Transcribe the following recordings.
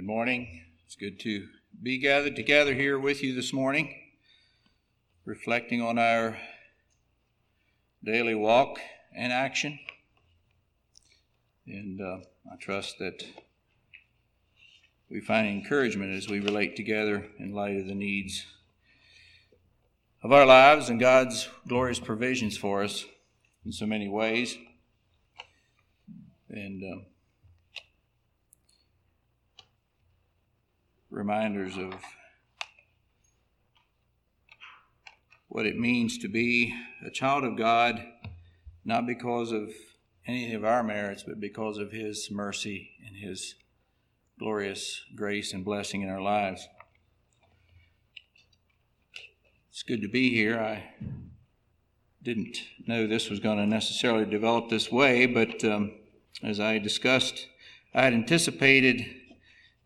Good morning. It's good to be gathered together here with you this morning, reflecting on our daily walk and action. And uh, I trust that we find encouragement as we relate together in light of the needs of our lives and God's glorious provisions for us in so many ways. And uh, reminders of what it means to be a child of God, not because of any of our merits, but because of His mercy and His glorious grace and blessing in our lives. It's good to be here. I didn't know this was going to necessarily develop this way, but um, as I discussed, I had anticipated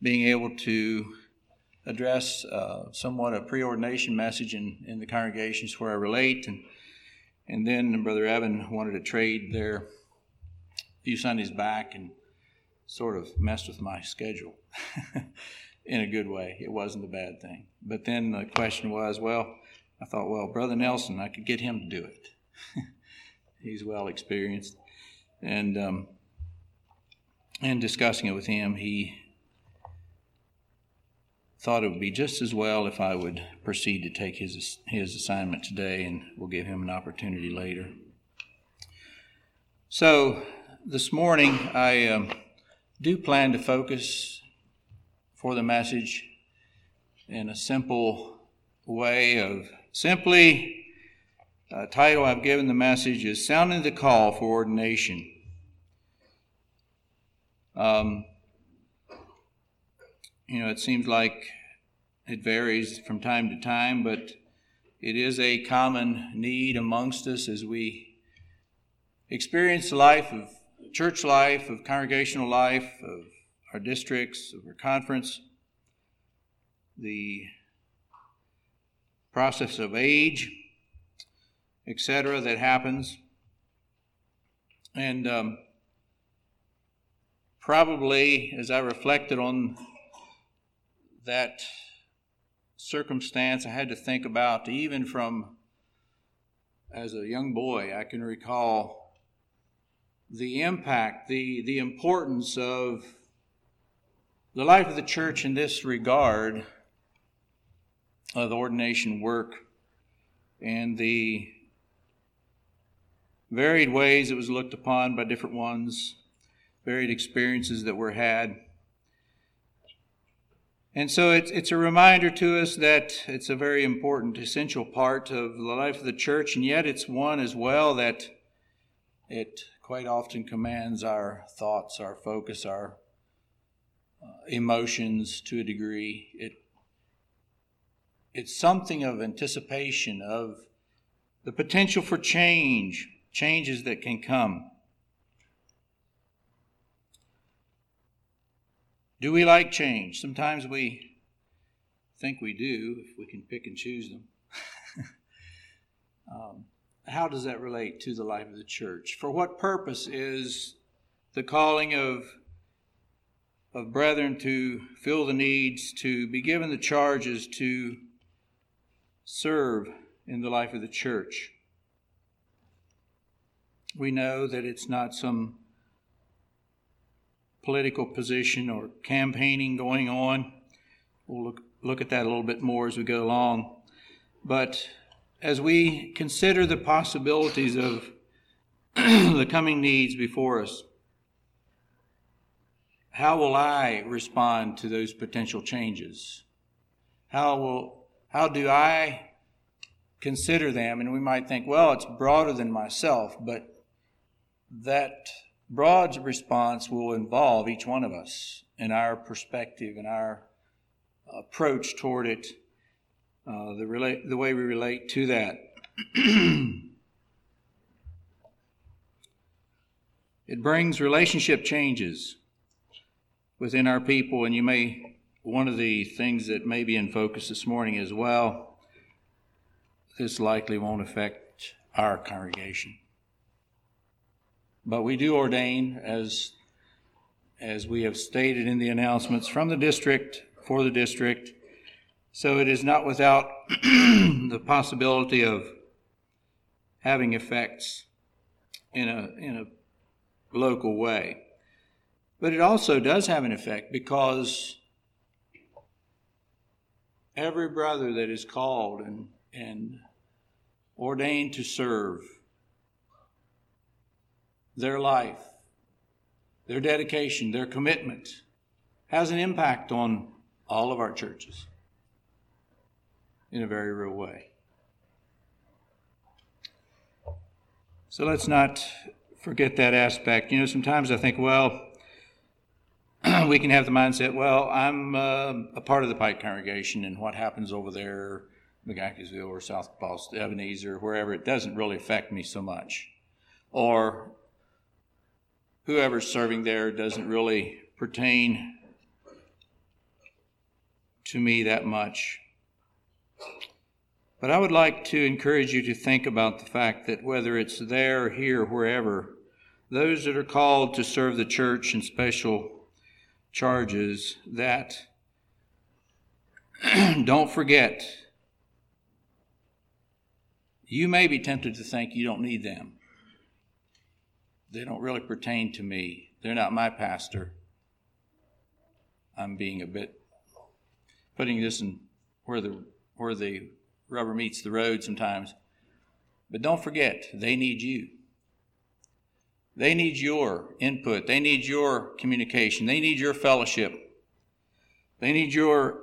being able to address uh, somewhat a preordination message in, in the congregations where I relate. And, and then Brother Evan wanted to trade there a few Sundays back and sort of messed with my schedule in a good way. It wasn't a bad thing. But then the question was, well, I thought, well, Brother Nelson, I could get him to do it. He's well experienced. And um, in discussing it with him, he thought it would be just as well if I would proceed to take his, his assignment today, and we'll give him an opportunity later. So, this morning, I um, do plan to focus for the message in a simple way of simply, a title I've given the message is Sounding the Call for Ordination. Um, you know, it seems like it varies from time to time, but it is a common need amongst us as we experience the life of church life, of congregational life, of our districts, of our conference, the process of age, etc., that happens. And um, probably as I reflected on that circumstance I had to think about, even from as a young boy, I can recall the impact, the, the importance of the life of the church in this regard of the ordination work and the varied ways it was looked upon by different ones, varied experiences that were had. And so it's, it's a reminder to us that it's a very important, essential part of the life of the church, and yet it's one as well that it quite often commands our thoughts, our focus, our uh, emotions to a degree. It, it's something of anticipation of the potential for change, changes that can come. Do we like change? Sometimes we think we do, if we can pick and choose them. um, how does that relate to the life of the church? For what purpose is the calling of, of brethren to fill the needs, to be given the charges to serve in the life of the church? We know that it's not some political position or campaigning going on. We'll look, look at that a little bit more as we go along. But as we consider the possibilities of the coming needs before us, how will I respond to those potential changes? How will how do I consider them? And we might think, well, it's broader than myself, but that broad response will involve each one of us in our perspective and our approach toward it, uh, the, the way we relate to that. it brings relationship changes within our people, and you may, one of the things that may be in focus this morning as well, this likely won't affect our congregation. But we do ordain, as as we have stated in the announcements, from the district for the district. So it is not without the possibility of having effects in a, in a local way. But it also does have an effect because every brother that is called and, and ordained to serve, their life, their dedication, their commitment has an impact on all of our churches in a very real way. So let's not forget that aspect. You know, sometimes I think, well, we can have the mindset, well, I'm uh, a part of the Pike congregation, and what happens over there, McGaheysville or South Boston, Ebenezer, wherever, it doesn't really affect me so much. Or whoever's serving there doesn't really pertain to me that much. But I would like to encourage you to think about the fact that whether it's there, here, wherever, those that are called to serve the church in special charges, that don't forget, you may be tempted to think you don't need them. They don't really pertain to me. They're not my pastor. I'm being a bit putting this in where the where the rubber meets the road sometimes. But don't forget, they need you. They need your input. They need your communication. They need your fellowship. They need your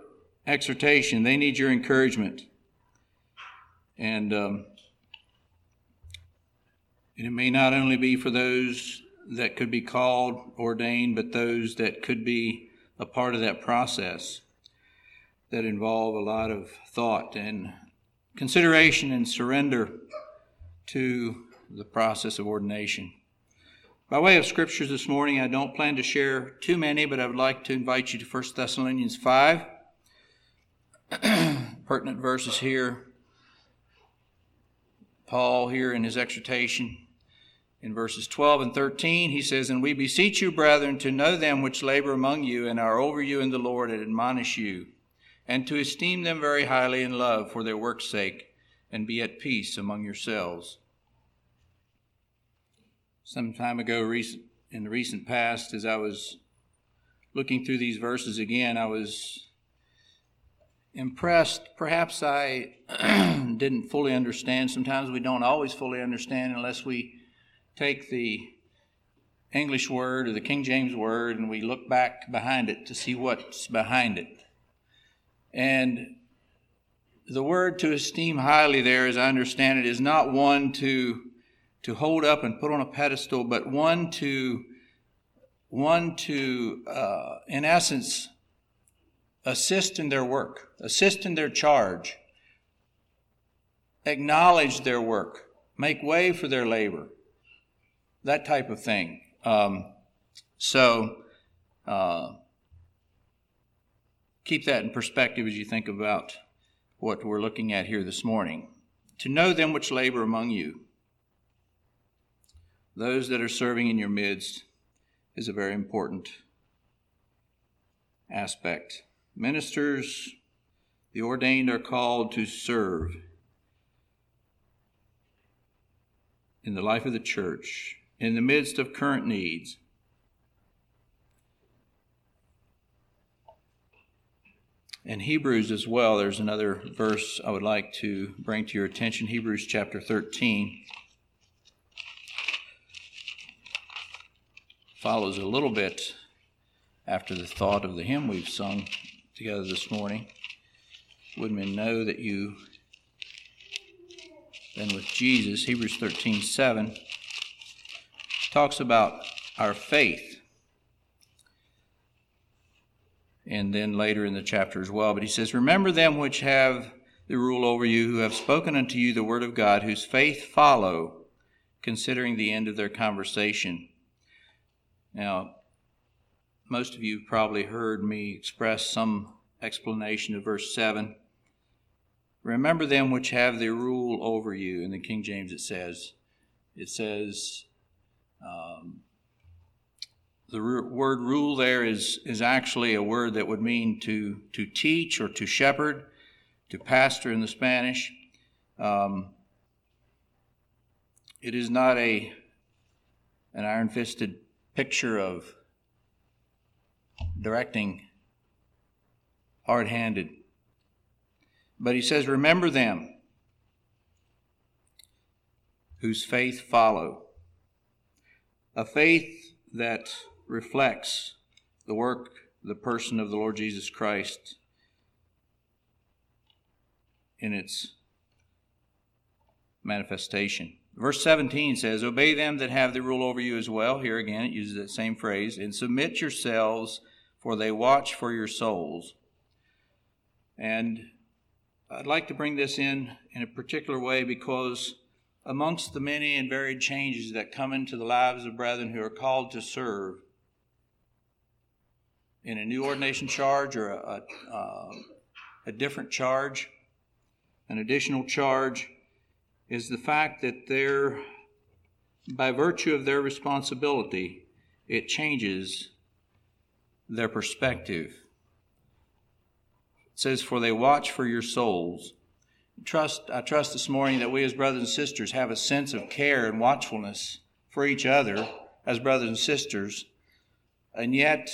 exhortation. They need your encouragement. And, um, and it may not only be for those that could be called, ordained, but those that could be a part of that process that involve a lot of thought and consideration and surrender to the process of ordination. By way of scriptures this morning, I don't plan to share too many, but I would like to invite you to 1 Thessalonians 5. Pertinent verses here. Paul, here in his exhortation, in verses 12 and 13, he says, And we beseech you, brethren, to know them which labor among you and are over you in the Lord and admonish you and to esteem them very highly in love for their work's sake, and be at peace among yourselves. Some time ago, in the recent past, as I was looking through these verses again, I was impressed. Perhaps I didn't fully understand. Sometimes we don't always fully understand unless we take the English word or the King James word and we look back behind it to see what's behind it. And the word to esteem highly there, as I understand it, is not one to, to hold up and put on a pedestal, but one to, one to, uh, in essence, assist in their work, assist in their charge, acknowledge their work, make way for their labor, that type of thing. Um, so, uh, keep that in perspective as you think about what we're looking at here this morning. To know them which labor among you, those that are serving in your midst, is a very important aspect. Ministers, the ordained, are called to serve in the life of the church, in the midst of current needs, In Hebrews as well, there's another verse I would like to bring to your attention Hebrews chapter 13. Follows a little bit after the thought of the hymn we've sung together this morning. Woodmen know that you then with Jesus, Hebrews 13 7, talks about our faith and then later in the chapter as well. But he says, Remember them which have the rule over you, who have spoken unto you the word of God, whose faith follow, considering the end of their conversation. Now, most of you have probably heard me express some explanation of verse 7. Remember them which have the rule over you. In the King James, it says, it says, um, the word rule there is, is actually a word that would mean to, to teach or to shepherd, to pastor in the Spanish. Um, it is not a an iron fisted picture of directing hard handed. But he says, Remember them whose faith follow. A faith that reflects the work, the person of the Lord Jesus Christ in its manifestation. Verse 17 says, Obey them that have the rule over you as well. Here again, it uses that same phrase. And submit yourselves, for they watch for your souls. And I'd like to bring this in in a particular way because amongst the many and varied changes that come into the lives of brethren who are called to serve in a new ordination charge or a, a, uh, a different charge, an additional charge, is the fact that they're, by virtue of their responsibility, it changes their perspective. It says, For they watch for your souls. Trust, I trust this morning that we as brothers and sisters have a sense of care and watchfulness for each other as brothers and sisters. And yet,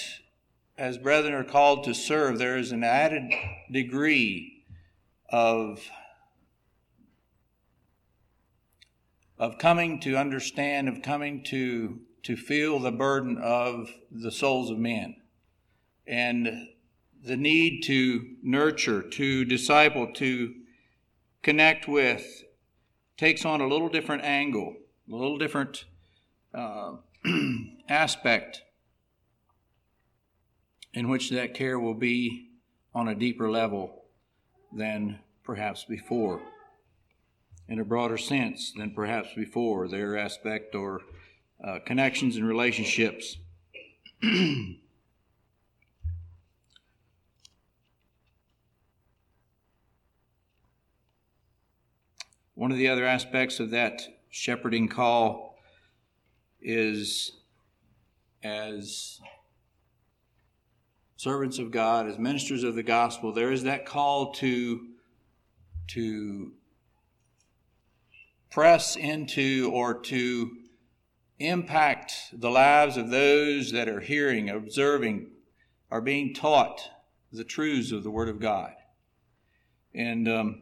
as brethren are called to serve, there is an added degree of of coming to understand, of coming to, to feel the burden of the souls of men and the need to nurture, to disciple, to connect with takes on a little different angle, a little different uh, aspect in which that care will be on a deeper level than perhaps before in a broader sense than perhaps before, their aspect or uh, connections and relationships. One of the other aspects of that shepherding call is as servants of God, as ministers of the gospel, there is that call to, to press into or to impact the lives of those that are hearing, observing, are being taught the truths of the Word of God. And um,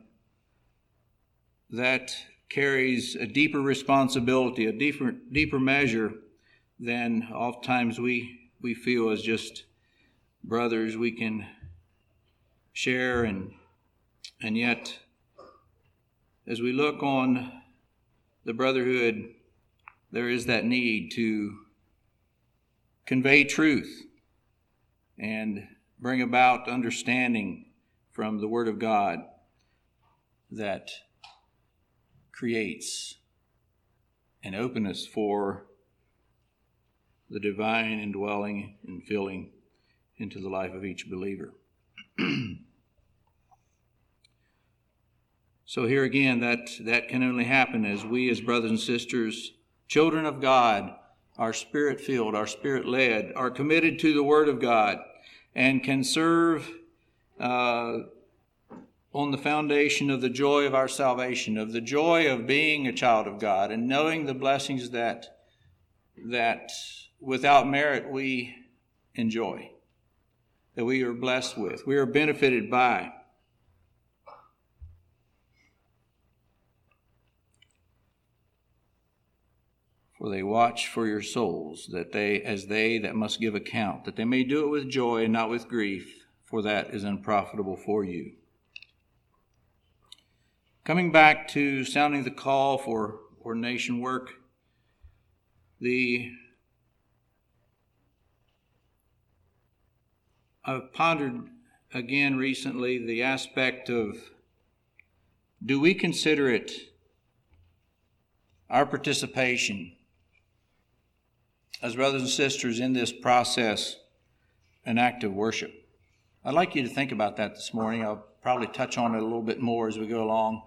that carries a deeper responsibility, a deeper, deeper measure than oftentimes we, we feel as just brothers we can share. And and yet as we look on the brotherhood, there is that need to convey truth and bring about understanding from the Word of God that creates an openness for the divine indwelling and filling into the life of each believer. So here again, that, that can only happen as we, as brothers and sisters, children of God, are spirit filled, are spirit led, are committed to the Word of God, and can serve uh, on the foundation of the joy of our salvation, of the joy of being a child of God, and knowing the blessings that that without merit we enjoy, that we are blessed with, we are benefited by. for they watch for your souls, that they, as they that must give account, that they may do it with joy and not with grief, for that is unprofitable for you. Coming back to sounding the call for ordination work, the I've pondered again recently the aspect of do we consider it our participation as brothers and sisters in this process an act of worship. I'd like you to think about that this morning. I'll probably touch on it a little bit more as we go along.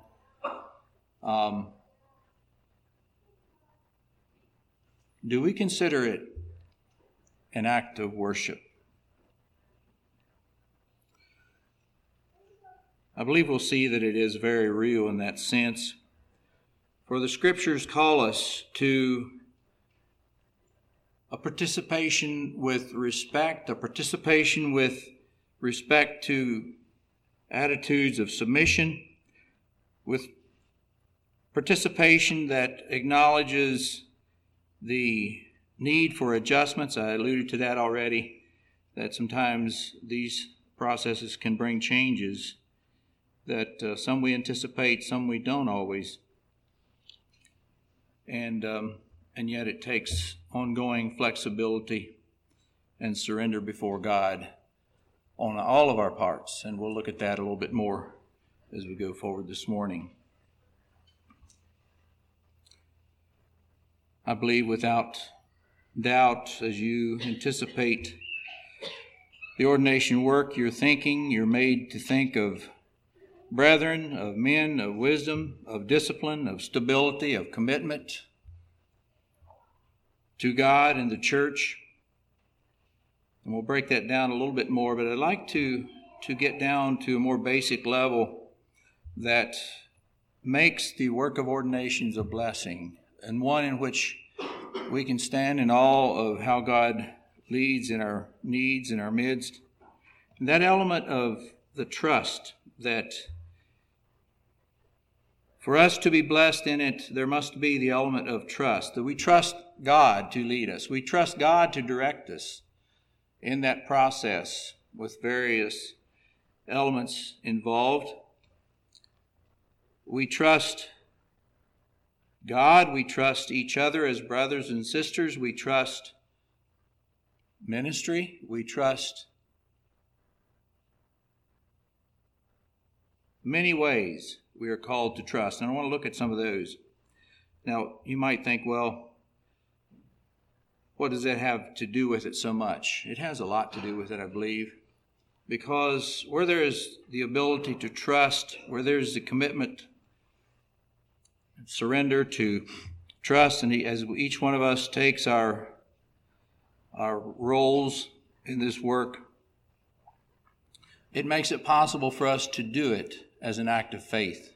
Um, do we consider it an act of worship. I believe we'll see that it is very real in that sense. For the scriptures call us to a participation with respect, a participation with respect to attitudes of submission, with participation that acknowledges the need for adjustments. I alluded to that already, that sometimes these processes can bring changes that uh, some we anticipate, some we don't always. And, um, and yet it takes ongoing flexibility and surrender before God on all of our parts. And we'll look at that a little bit more as we go forward this morning. I believe without doubt, as you anticipate the ordination work, you're thinking, you're made to think of brethren, of men of wisdom, of discipline, of stability, of commitment to God and the church. And we'll break that down a little bit more, but I'd like to, to get down to a more basic level that makes the work of ordinations a blessing and one in which we can stand in awe of how God leads in our needs in our midst. And that element of the trust that for us to be blessed in it, there must be the element of trust, that we trust God to lead us. We trust God to direct us in that process with various elements involved. We trust God, we trust each other as brothers and sisters, we trust ministry, we trust many ways we are called to trust. And I want to look at some of those. Now, you might think, well, what does that have to do with it so much? It has a lot to do with it, I believe, because where there is the ability to trust, where there's the commitment, surrender to trust, and as each one of us takes our our roles in this work, it makes it possible for us to do it as an act of faith.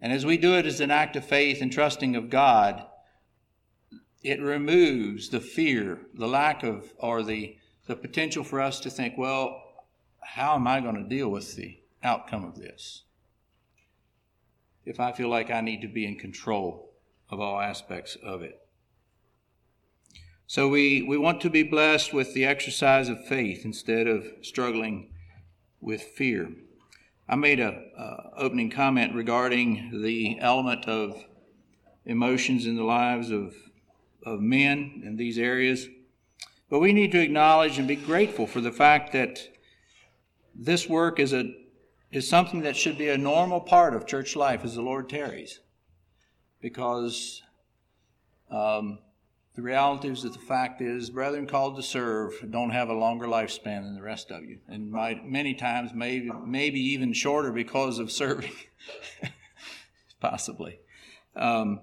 And as we do it as an act of faith and trusting of God, it removes the fear, the lack of, or the, the potential for us to think, well, how am I going to deal with the outcome of this? If I feel like I need to be in control of all aspects of it. So we, we want to be blessed with the exercise of faith instead of struggling with fear. I made a uh, opening comment regarding the element of emotions in the lives of, of men in these areas. But we need to acknowledge and be grateful for the fact that this work is a is something that should be a normal part of church life as the Lord tarries. Because um, the reality is that the fact is, brethren called to serve don't have a longer lifespan than the rest of you, and might, many times maybe maybe even shorter because of serving, possibly. Um,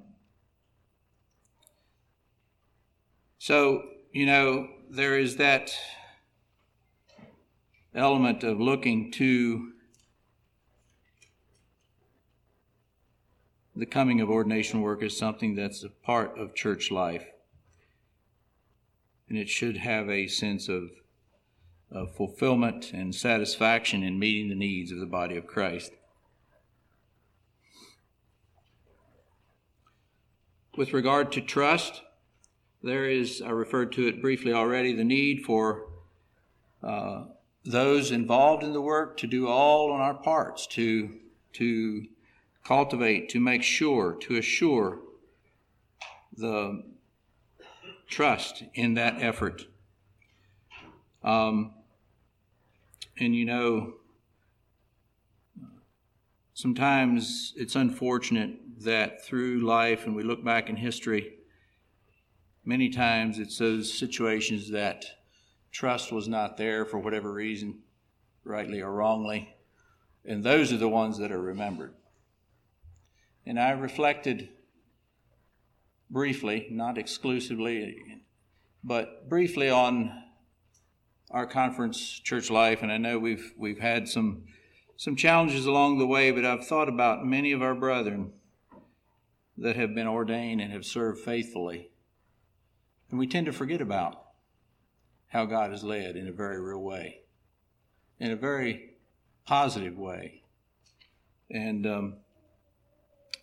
so you know there is that element of looking to the coming of ordination work is something that's a part of church life and it should have a sense of, of fulfillment and satisfaction in meeting the needs of the body of Christ. With regard to trust, there is, I referred to it briefly already, the need for uh, those involved in the work to do all on our parts, to, to cultivate, to make sure, to assure the trust in that effort. Um, and you know, sometimes it's unfortunate that through life, and we look back in history, many times it's those situations that trust was not there for whatever reason, rightly or wrongly, and those are the ones that are remembered. And I reflected briefly, not exclusively, But briefly on our conference church life, and I know we've we've had some some challenges along the way, but I've thought about many of our brethren that have been ordained and have served faithfully. And we tend to forget about how God has led in a very real way, in a very positive way. And um,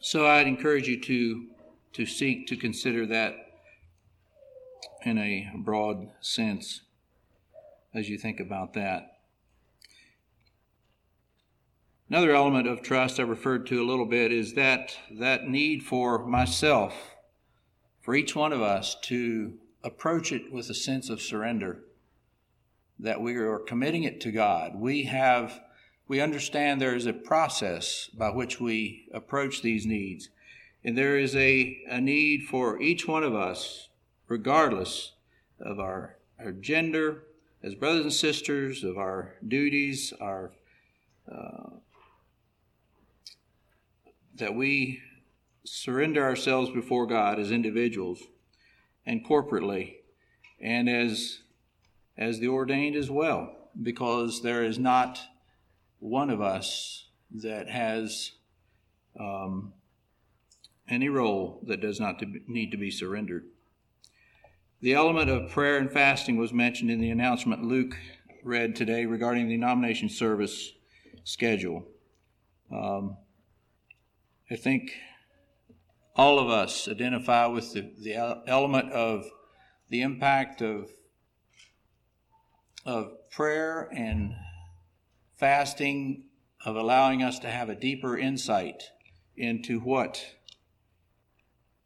so I'd encourage you to, to seek to consider that in a broad sense as you think about that. Another element of trust I referred to a little bit is that that need for myself, for each one of us to approach it with a sense of surrender, that we are committing it to God. We have, we understand there is a process by which we approach these needs. And there is a, a need for each one of us, regardless of our, our gender, as brothers and sisters, of our duties, our uh, that we surrender ourselves before God as individuals and corporately and as as the ordained as well because there is not one of us that has um, any role that does not to be, need to be surrendered. The element of prayer and fasting was mentioned in the announcement Luke read today regarding the nomination service schedule. Um, I think all of us identify with the, the element of the impact of, of prayer and fasting, of allowing us to have a deeper insight into what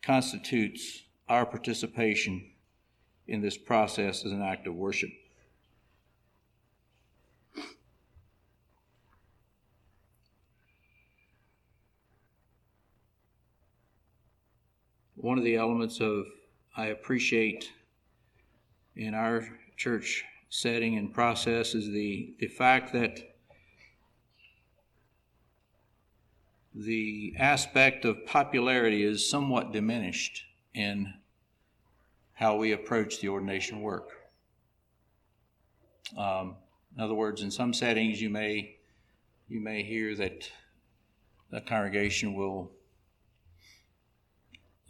constitutes our participation in this process as an act of worship. one of the elements of I appreciate in our church setting and process is the, the fact that the aspect of popularity is somewhat diminished in how we approach the ordination work. Um, in other words, in some settings, you may you may hear that the congregation will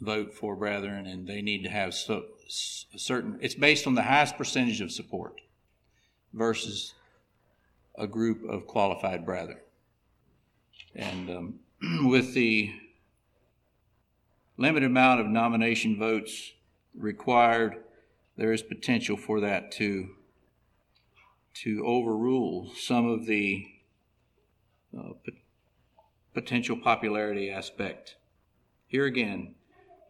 vote for brethren, and they need to have so, certain. It's based on the highest percentage of support versus a group of qualified brethren. And um, with the limited amount of nomination votes required, there is potential for that to to overrule some of the uh, potential popularity aspect. Here again,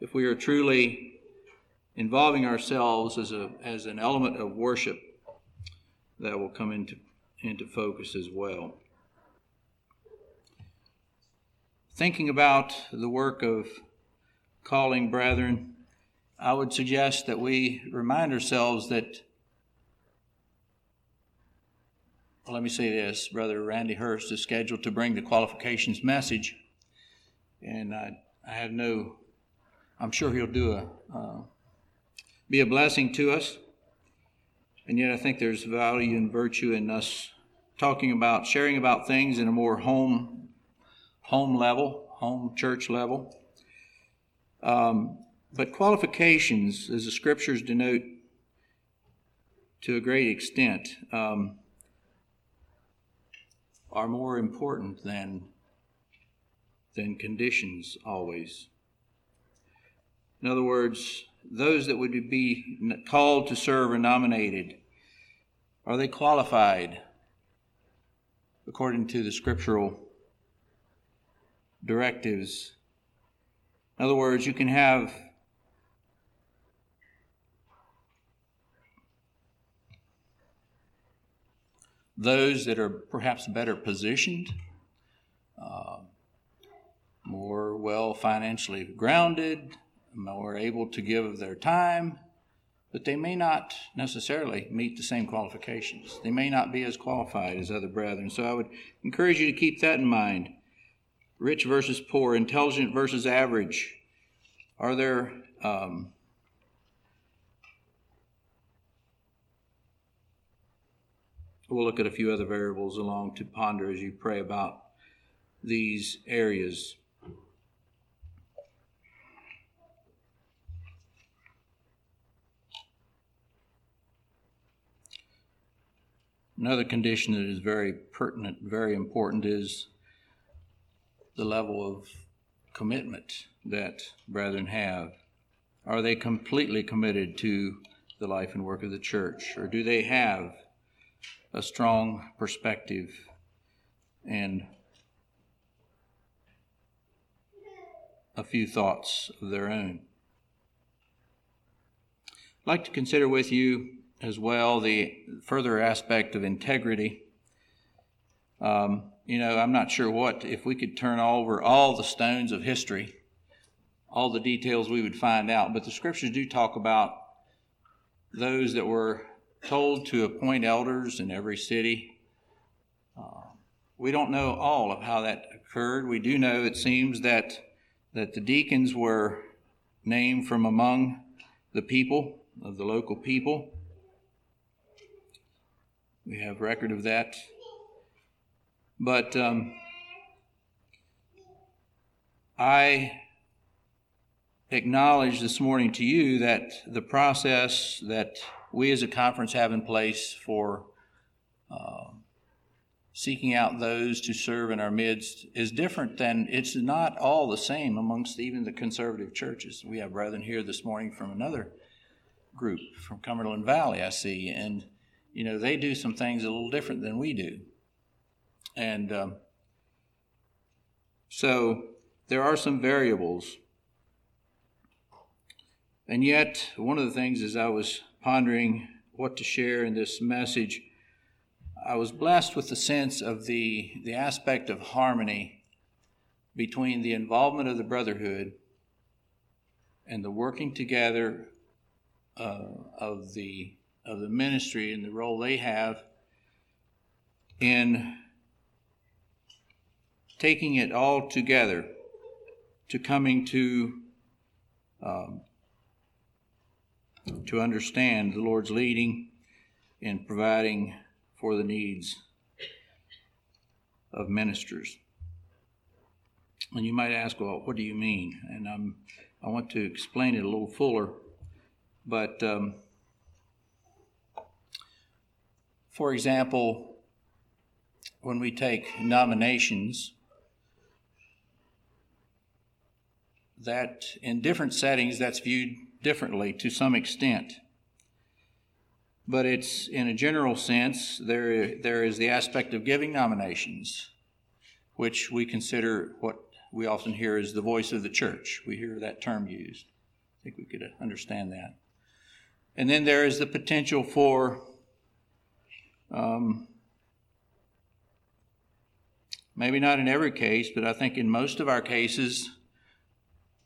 if we are truly involving ourselves as, a, as an element of worship, that will come into, into focus as well. Thinking about the work of calling brethren, I would suggest that we remind ourselves that. Well, let me say this Brother Randy Hurst is scheduled to bring the qualifications message, and I, I have no I'm sure he'll do a uh, be a blessing to us. And yet, I think there's value and virtue in us talking about sharing about things in a more home home level, home church level. Um, but qualifications, as the scriptures denote to a great extent, um, are more important than than conditions always. In other words, those that would be called to serve or nominated, are they qualified according to the scriptural directives? In other words, you can have those that are perhaps better positioned, uh, more well financially grounded, more able to give of their time, but they may not necessarily meet the same qualifications. They may not be as qualified as other brethren. So I would encourage you to keep that in mind rich versus poor, intelligent versus average? Are there um, we'll look at a few other variables along to ponder as you pray about these areas. Another condition that is very pertinent, very important is the level of commitment that brethren have. Are they completely committed to the life and work of the church, or do they have a strong perspective and a few thoughts of their own? I'd like to consider with you as well the further aspect of integrity. Um, you know, I'm not sure what, if we could turn over all the stones of history, all the details we would find out, but the scriptures do talk about those that were told to appoint elders in every city. Uh, we don't know all of how that occurred. We do know, it seems, that, that the deacons were named from among the people, of the local people. We have record of that. But um, I acknowledge this morning to you that the process that we as a conference have in place for uh, seeking out those to serve in our midst is different than it's not all the same amongst even the conservative churches. We have brethren here this morning from another group from Cumberland Valley, I see, and you know, they do some things a little different than we do. And um, so there are some variables. And yet, one of the things as I was pondering what to share in this message, I was blessed with the sense of the, the aspect of harmony between the involvement of the brotherhood and the working together uh, of the of the ministry and the role they have in taking it all together to coming to um, to understand the Lord's leading in providing for the needs of ministers. And you might ask, well, what do you mean? And I'm, I want to explain it a little fuller, but um, For example, when we take nominations, that in different settings that's viewed differently to some extent. But it's in a general sense, there, there is the aspect of giving nominations, which we consider what we often hear is the voice of the church. We hear that term used. I think we could understand that. And then there is the potential for um, maybe not in every case, but I think in most of our cases,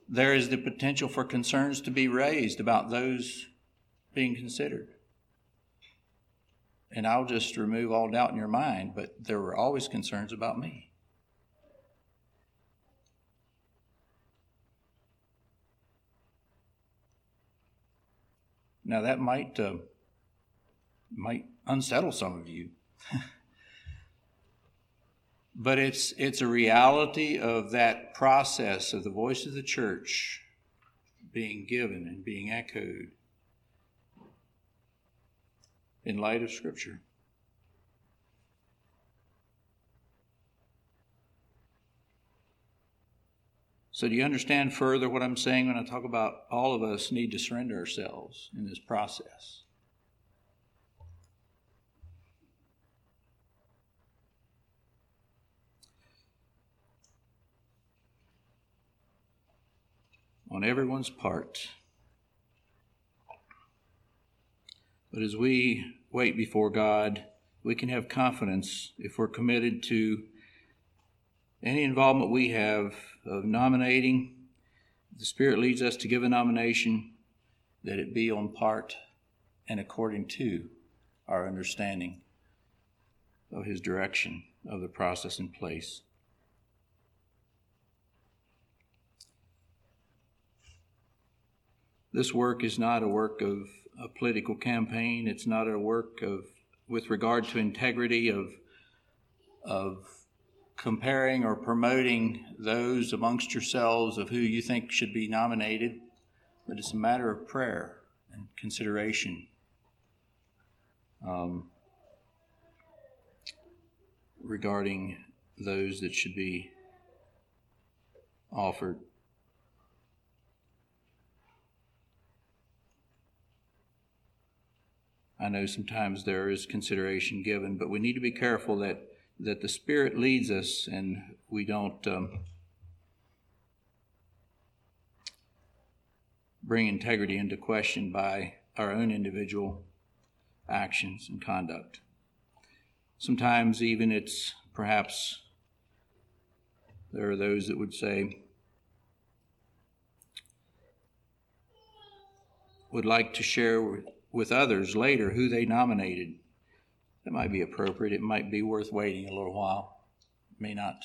there is the potential for concerns to be raised about those being considered. And I'll just remove all doubt in your mind, but there were always concerns about me. Now that might uh, might unsettle some of you. but it's it's a reality of that process of the voice of the church being given and being echoed in light of scripture. So do you understand further what i'm saying when i talk about all of us need to surrender ourselves in this process on everyone's part. But as we wait before God, we can have confidence if we're committed to any involvement we have of nominating. The Spirit leads us to give a nomination, that it be on part and according to our understanding of His direction of the process in place. This work is not a work of a political campaign. It's not a work of with regard to integrity of, of comparing or promoting those amongst yourselves of who you think should be nominated, but it's a matter of prayer and consideration. Um, regarding those that should be offered. I know sometimes there is consideration given, but we need to be careful that, that the Spirit leads us and we don't um, bring integrity into question by our own individual actions and conduct. Sometimes, even it's perhaps there are those that would say, would like to share with others later who they nominated. That might be appropriate. It might be worth waiting a little while. It may not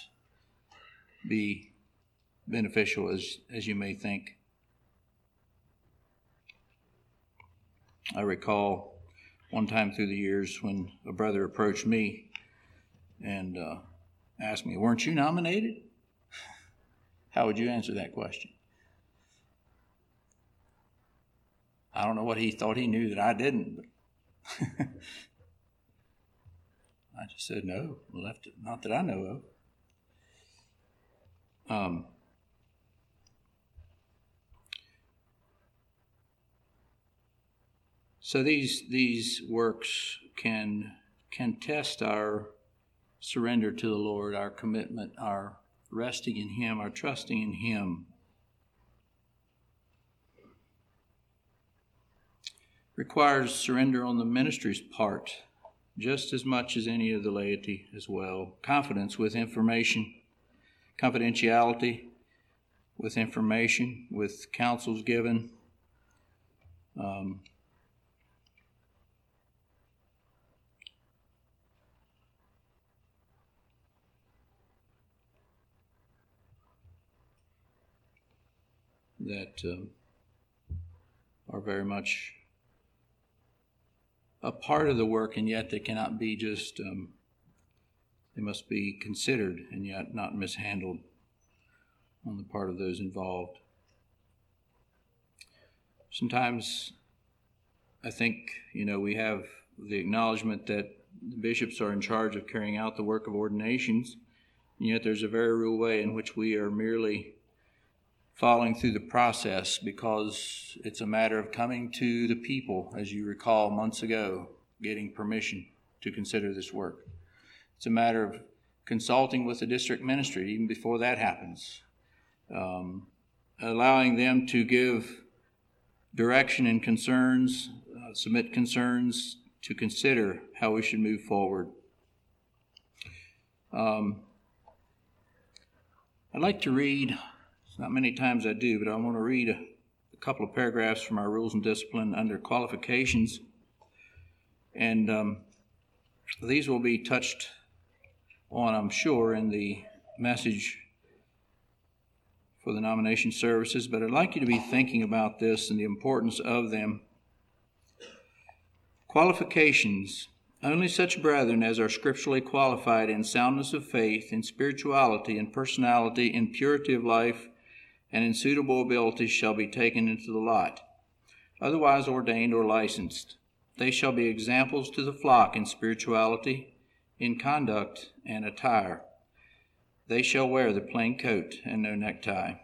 be beneficial as, as you may think. I recall one time through the years when a brother approached me and uh, asked me, Weren't you nominated? How would you answer that question? I don't know what he thought he knew that I didn't, but I just said no, left it, not that I know of. Um, so these these works can can test our surrender to the Lord, our commitment, our resting in Him, our trusting in Him. Requires surrender on the ministry's part just as much as any of the laity as well. Confidence with information, confidentiality with information, with counsels given. Um, that um, are very much a part of the work, and yet they cannot be just, um, they must be considered and yet not mishandled on the part of those involved. Sometimes I think, you know, we have the acknowledgement that the bishops are in charge of carrying out the work of ordinations, and yet there's a very real way in which we are merely following through the process because it's a matter of coming to the people, as you recall months ago, getting permission to consider this work. It's a matter of consulting with the district ministry even before that happens, um, allowing them to give direction and concerns, uh, submit concerns to consider how we should move forward. Um, I'd like to read not many times I do, but I want to read a, a couple of paragraphs from our rules and discipline under qualifications. And um, these will be touched on, I'm sure, in the message for the nomination services, but I'd like you to be thinking about this and the importance of them. Qualifications. Only such brethren as are scripturally qualified in soundness of faith, in spirituality, in personality, in purity of life, and in suitable abilities shall be taken into the lot, otherwise ordained or licensed. They shall be examples to the flock in spirituality, in conduct, and attire. They shall wear the plain coat and no necktie.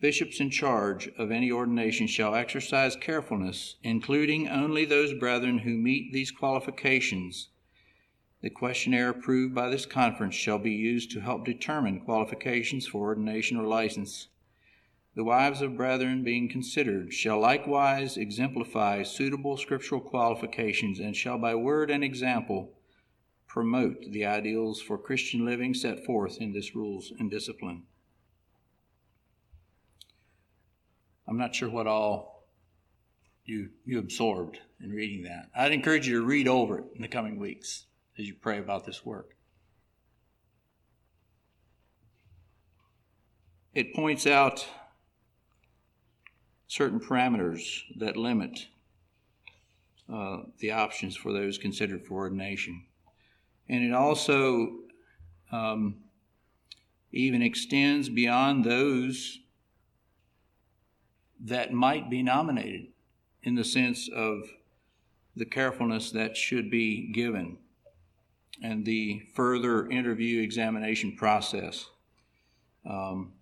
Bishops in charge of any ordination shall exercise carefulness, including only those brethren who meet these qualifications. The questionnaire approved by this conference shall be used to help determine qualifications for ordination or license the wives of brethren being considered, shall likewise exemplify suitable scriptural qualifications, and shall by word and example promote the ideals for Christian living set forth in this rules and discipline. I'm not sure what all you, you absorbed in reading that. I'd encourage you to read over it in the coming weeks as you pray about this work. It points out certain parameters that limit uh, the options for those considered for ordination. And it also um, even extends beyond those that might be nominated in the sense of the carefulness that should be given and the further interview examination process. Um,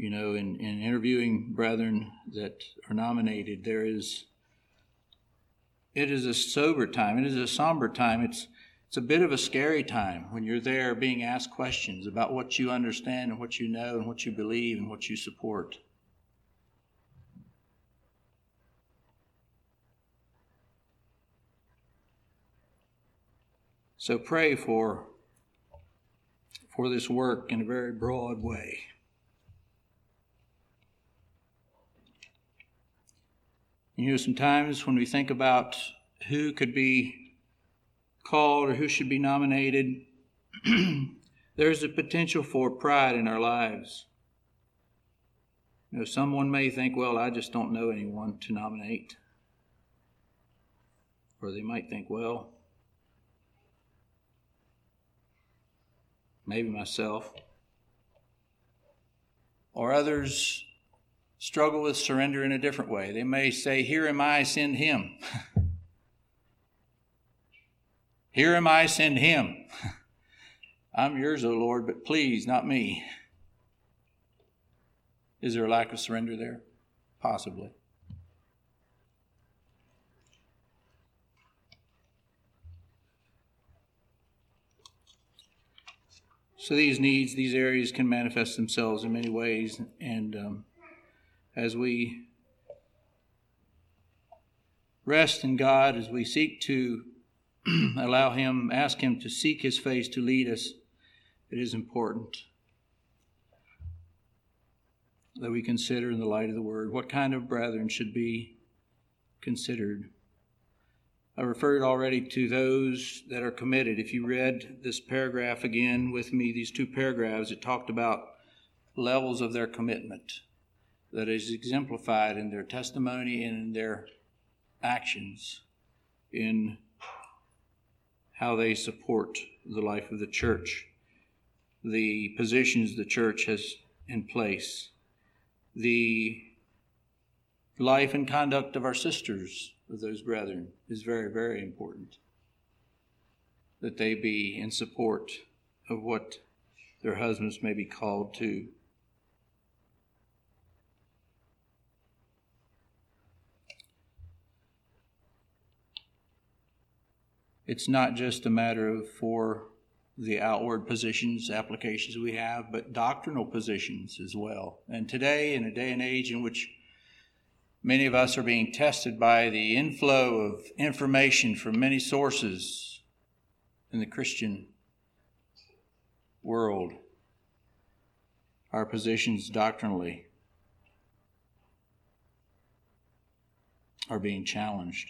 you know, in, in interviewing brethren that are nominated, there is, it is a sober time, it is a somber time. It's, it's a bit of a scary time when you're there being asked questions about what you understand and what you know and what you believe and what you support. So pray for, for this work in a very broad way. You know, sometimes when we think about who could be called or who should be nominated, there's a potential for pride in our lives. You know, someone may think, well, I just don't know anyone to nominate. Or they might think, well, maybe myself. Or others struggle with surrender in a different way. They may say, Here am I, send him. Here am I, send him. I'm yours, O Lord, but please, not me. Is there a lack of surrender there? Possibly. So these needs, these areas can manifest themselves in many ways, and um, as we rest in God, as we seek to allow Him, ask Him to seek His face to lead us, it is important that we consider in the light of the Word what kind of brethren should be considered. I referred already to those that are committed. If you read this paragraph again with me, these two paragraphs, it talked about levels of their commitment that is exemplified in their testimony and in their actions in how they support the life of the church, the positions the church has in place, the life and conduct of our sisters, of those brethren, is very, very important. That they be in support of what their husbands may be called to. It's not just a matter of for the outward positions, applications we have, but doctrinal positions as well. And today, in a day and age in which many of us are being tested by the inflow of information from many sources in the Christian world, our positions doctrinally are being challenged.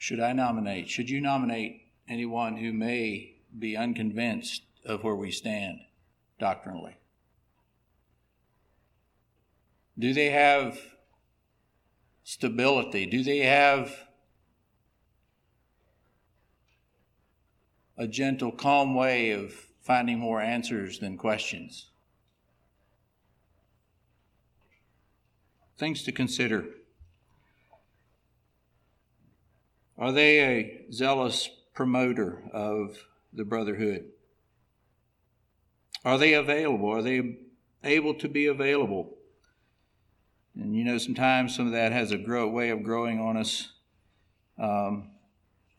Should I nominate? Should you nominate anyone who may be unconvinced of where we stand doctrinally? Do they have stability? Do they have a gentle, calm way of finding more answers than questions? Things to consider. Are they a zealous promoter of the brotherhood? Are they available? Are they able to be available? And you know, sometimes some of that has a grow, way of growing on us. Um,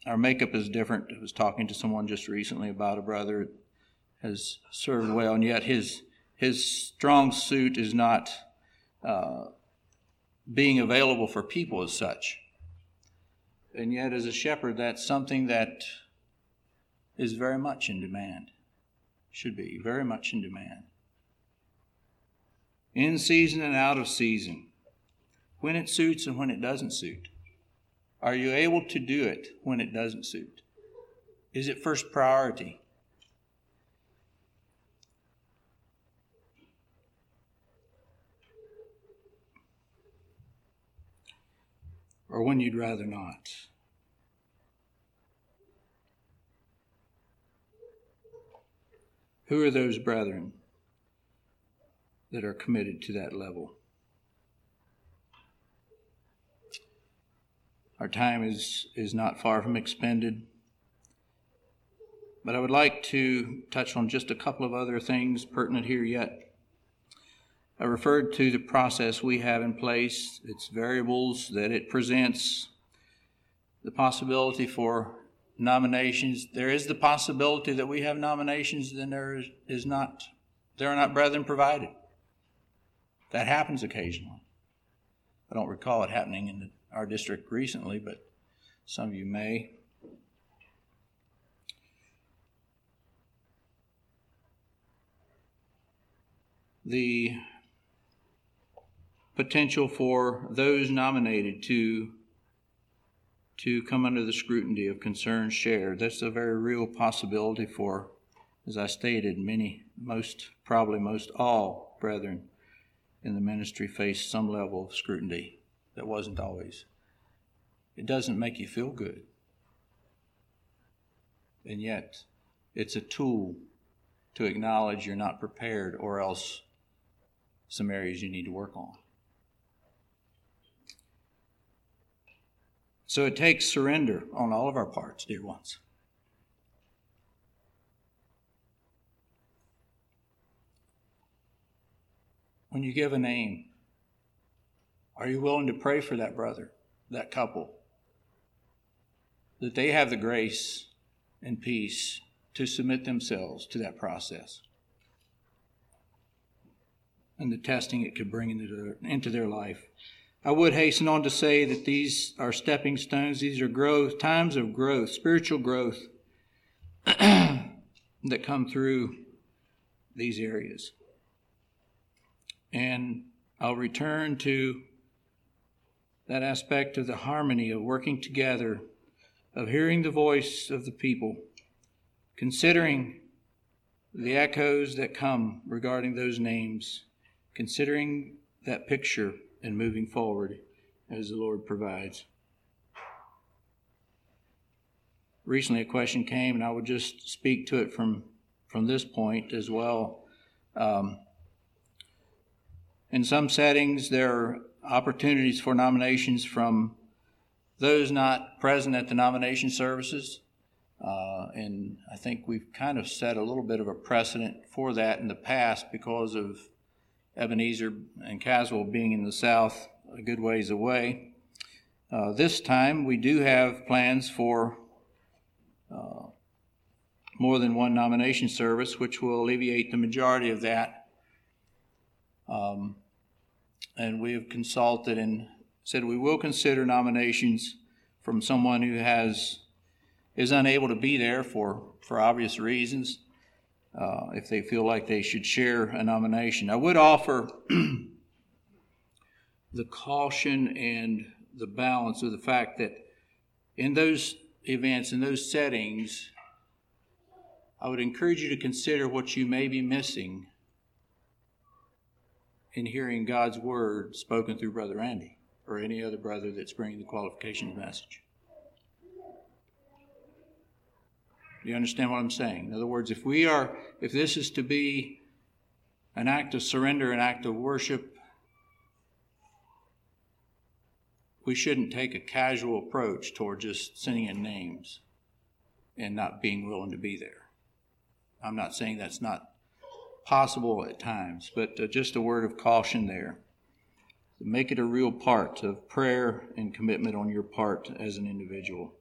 our makeup is different. I was talking to someone just recently about a brother has served well, and yet his his strong suit is not uh, being available for people as such. And yet, as a shepherd, that's something that is very much in demand. Should be very much in demand. In season and out of season. When it suits and when it doesn't suit. Are you able to do it when it doesn't suit? Is it first priority? Or when you'd rather not. Who are those brethren that are committed to that level? Our time is, is not far from expended. But I would like to touch on just a couple of other things pertinent here yet. I referred to the process we have in place, its variables that it presents, the possibility for nominations. There is the possibility that we have nominations, then there is not, there are not brethren provided. That happens occasionally. I don't recall it happening in our district recently, but some of you may. The potential for those nominated to to come under the scrutiny of concerns shared. That's a very real possibility for, as I stated, many, most, probably most all brethren in the ministry face some level of scrutiny that wasn't always. It doesn't make you feel good. And yet, it's a tool to acknowledge you're not prepared or else some areas you need to work on. So it takes surrender on all of our parts, dear ones. When you give a name, are you willing to pray for that brother, that couple, that they have the grace and peace to submit themselves to that process and the testing it could bring into their, into their life? I would hasten on to say that these are stepping stones. These are growth, times of growth, spiritual growth that come through these areas. And I'll return to that aspect of the harmony of working together, of hearing the voice of the people, considering the echoes that come regarding those names, considering that picture and moving forward as the Lord provides. Recently, a question came, and I would just speak to it from, from this point as well. Um, in some settings, there are opportunities for nominations from those not present at the nomination services. Uh, and I think we've kind of set a little bit of a precedent for that in the past because of Ebenezer and Caswell being in the south a good ways away. Uh, this time we do have plans for uh, more than one nomination service, which will alleviate the majority of that. Um, and we have consulted and said we will consider nominations from someone who has is unable to be there for, for obvious reasons uh, if they feel like they should share a nomination. I would offer the caution and the balance of the fact that in those events, in those settings, I would encourage you to consider what you may be missing in hearing God's word spoken through Brother Andy or any other brother that's bringing the qualifications message. Do you understand what I'm saying? In other words, if we are, if this is to be an act of surrender, an act of worship, we shouldn't take a casual approach toward just sending in names and not being willing to be there. I'm not saying that's not possible at times, but uh, just a word of caution there. Make it a real part of prayer and commitment on your part as an individual.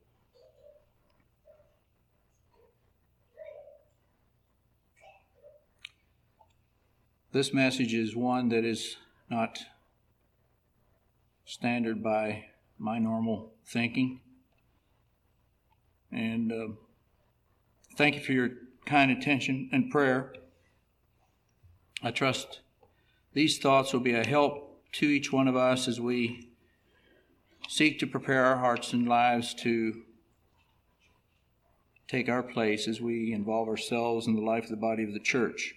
This message is one that is not standard by my normal thinking. And uh, thank you for your kind attention and prayer. I trust these thoughts will be a help to each one of us as we seek to prepare our hearts and lives to take our place as we involve ourselves in the life of the body of the church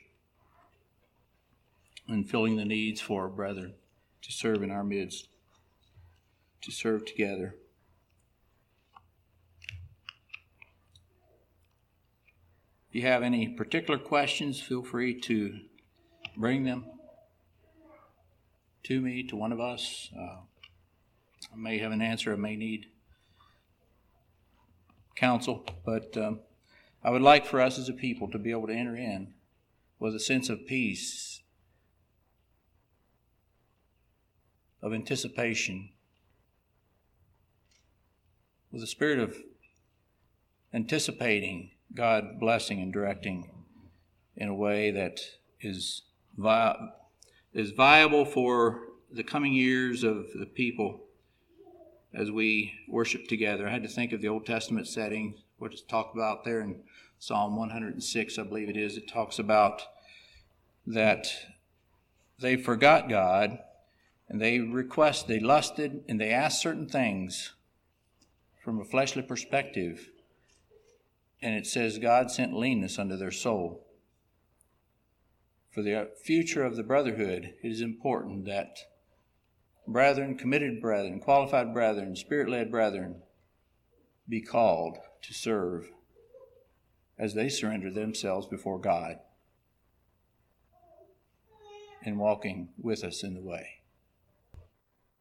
and filling the needs for our brethren to serve in our midst. to serve together. If you have any particular questions, feel free to bring them to me, to one of us. Uh, I may have an answer, I may need counsel, but um, I would like for us as a people to be able to enter in with a sense of peace, of anticipation, with a spirit of anticipating God blessing and directing in a way that is vi- is viable for the coming years of the people as we worship together. I had to think of the Old Testament setting, what is talked about there in Psalm 106, I believe it is. It talks about that they forgot God and they request, they lusted, and they asked certain things from a fleshly perspective. And it says God sent leanness unto their soul. For the future of the brotherhood, it is important that brethren, committed brethren, qualified brethren, spirit led brethren be called to serve as they surrender themselves before God and walking with us in the way.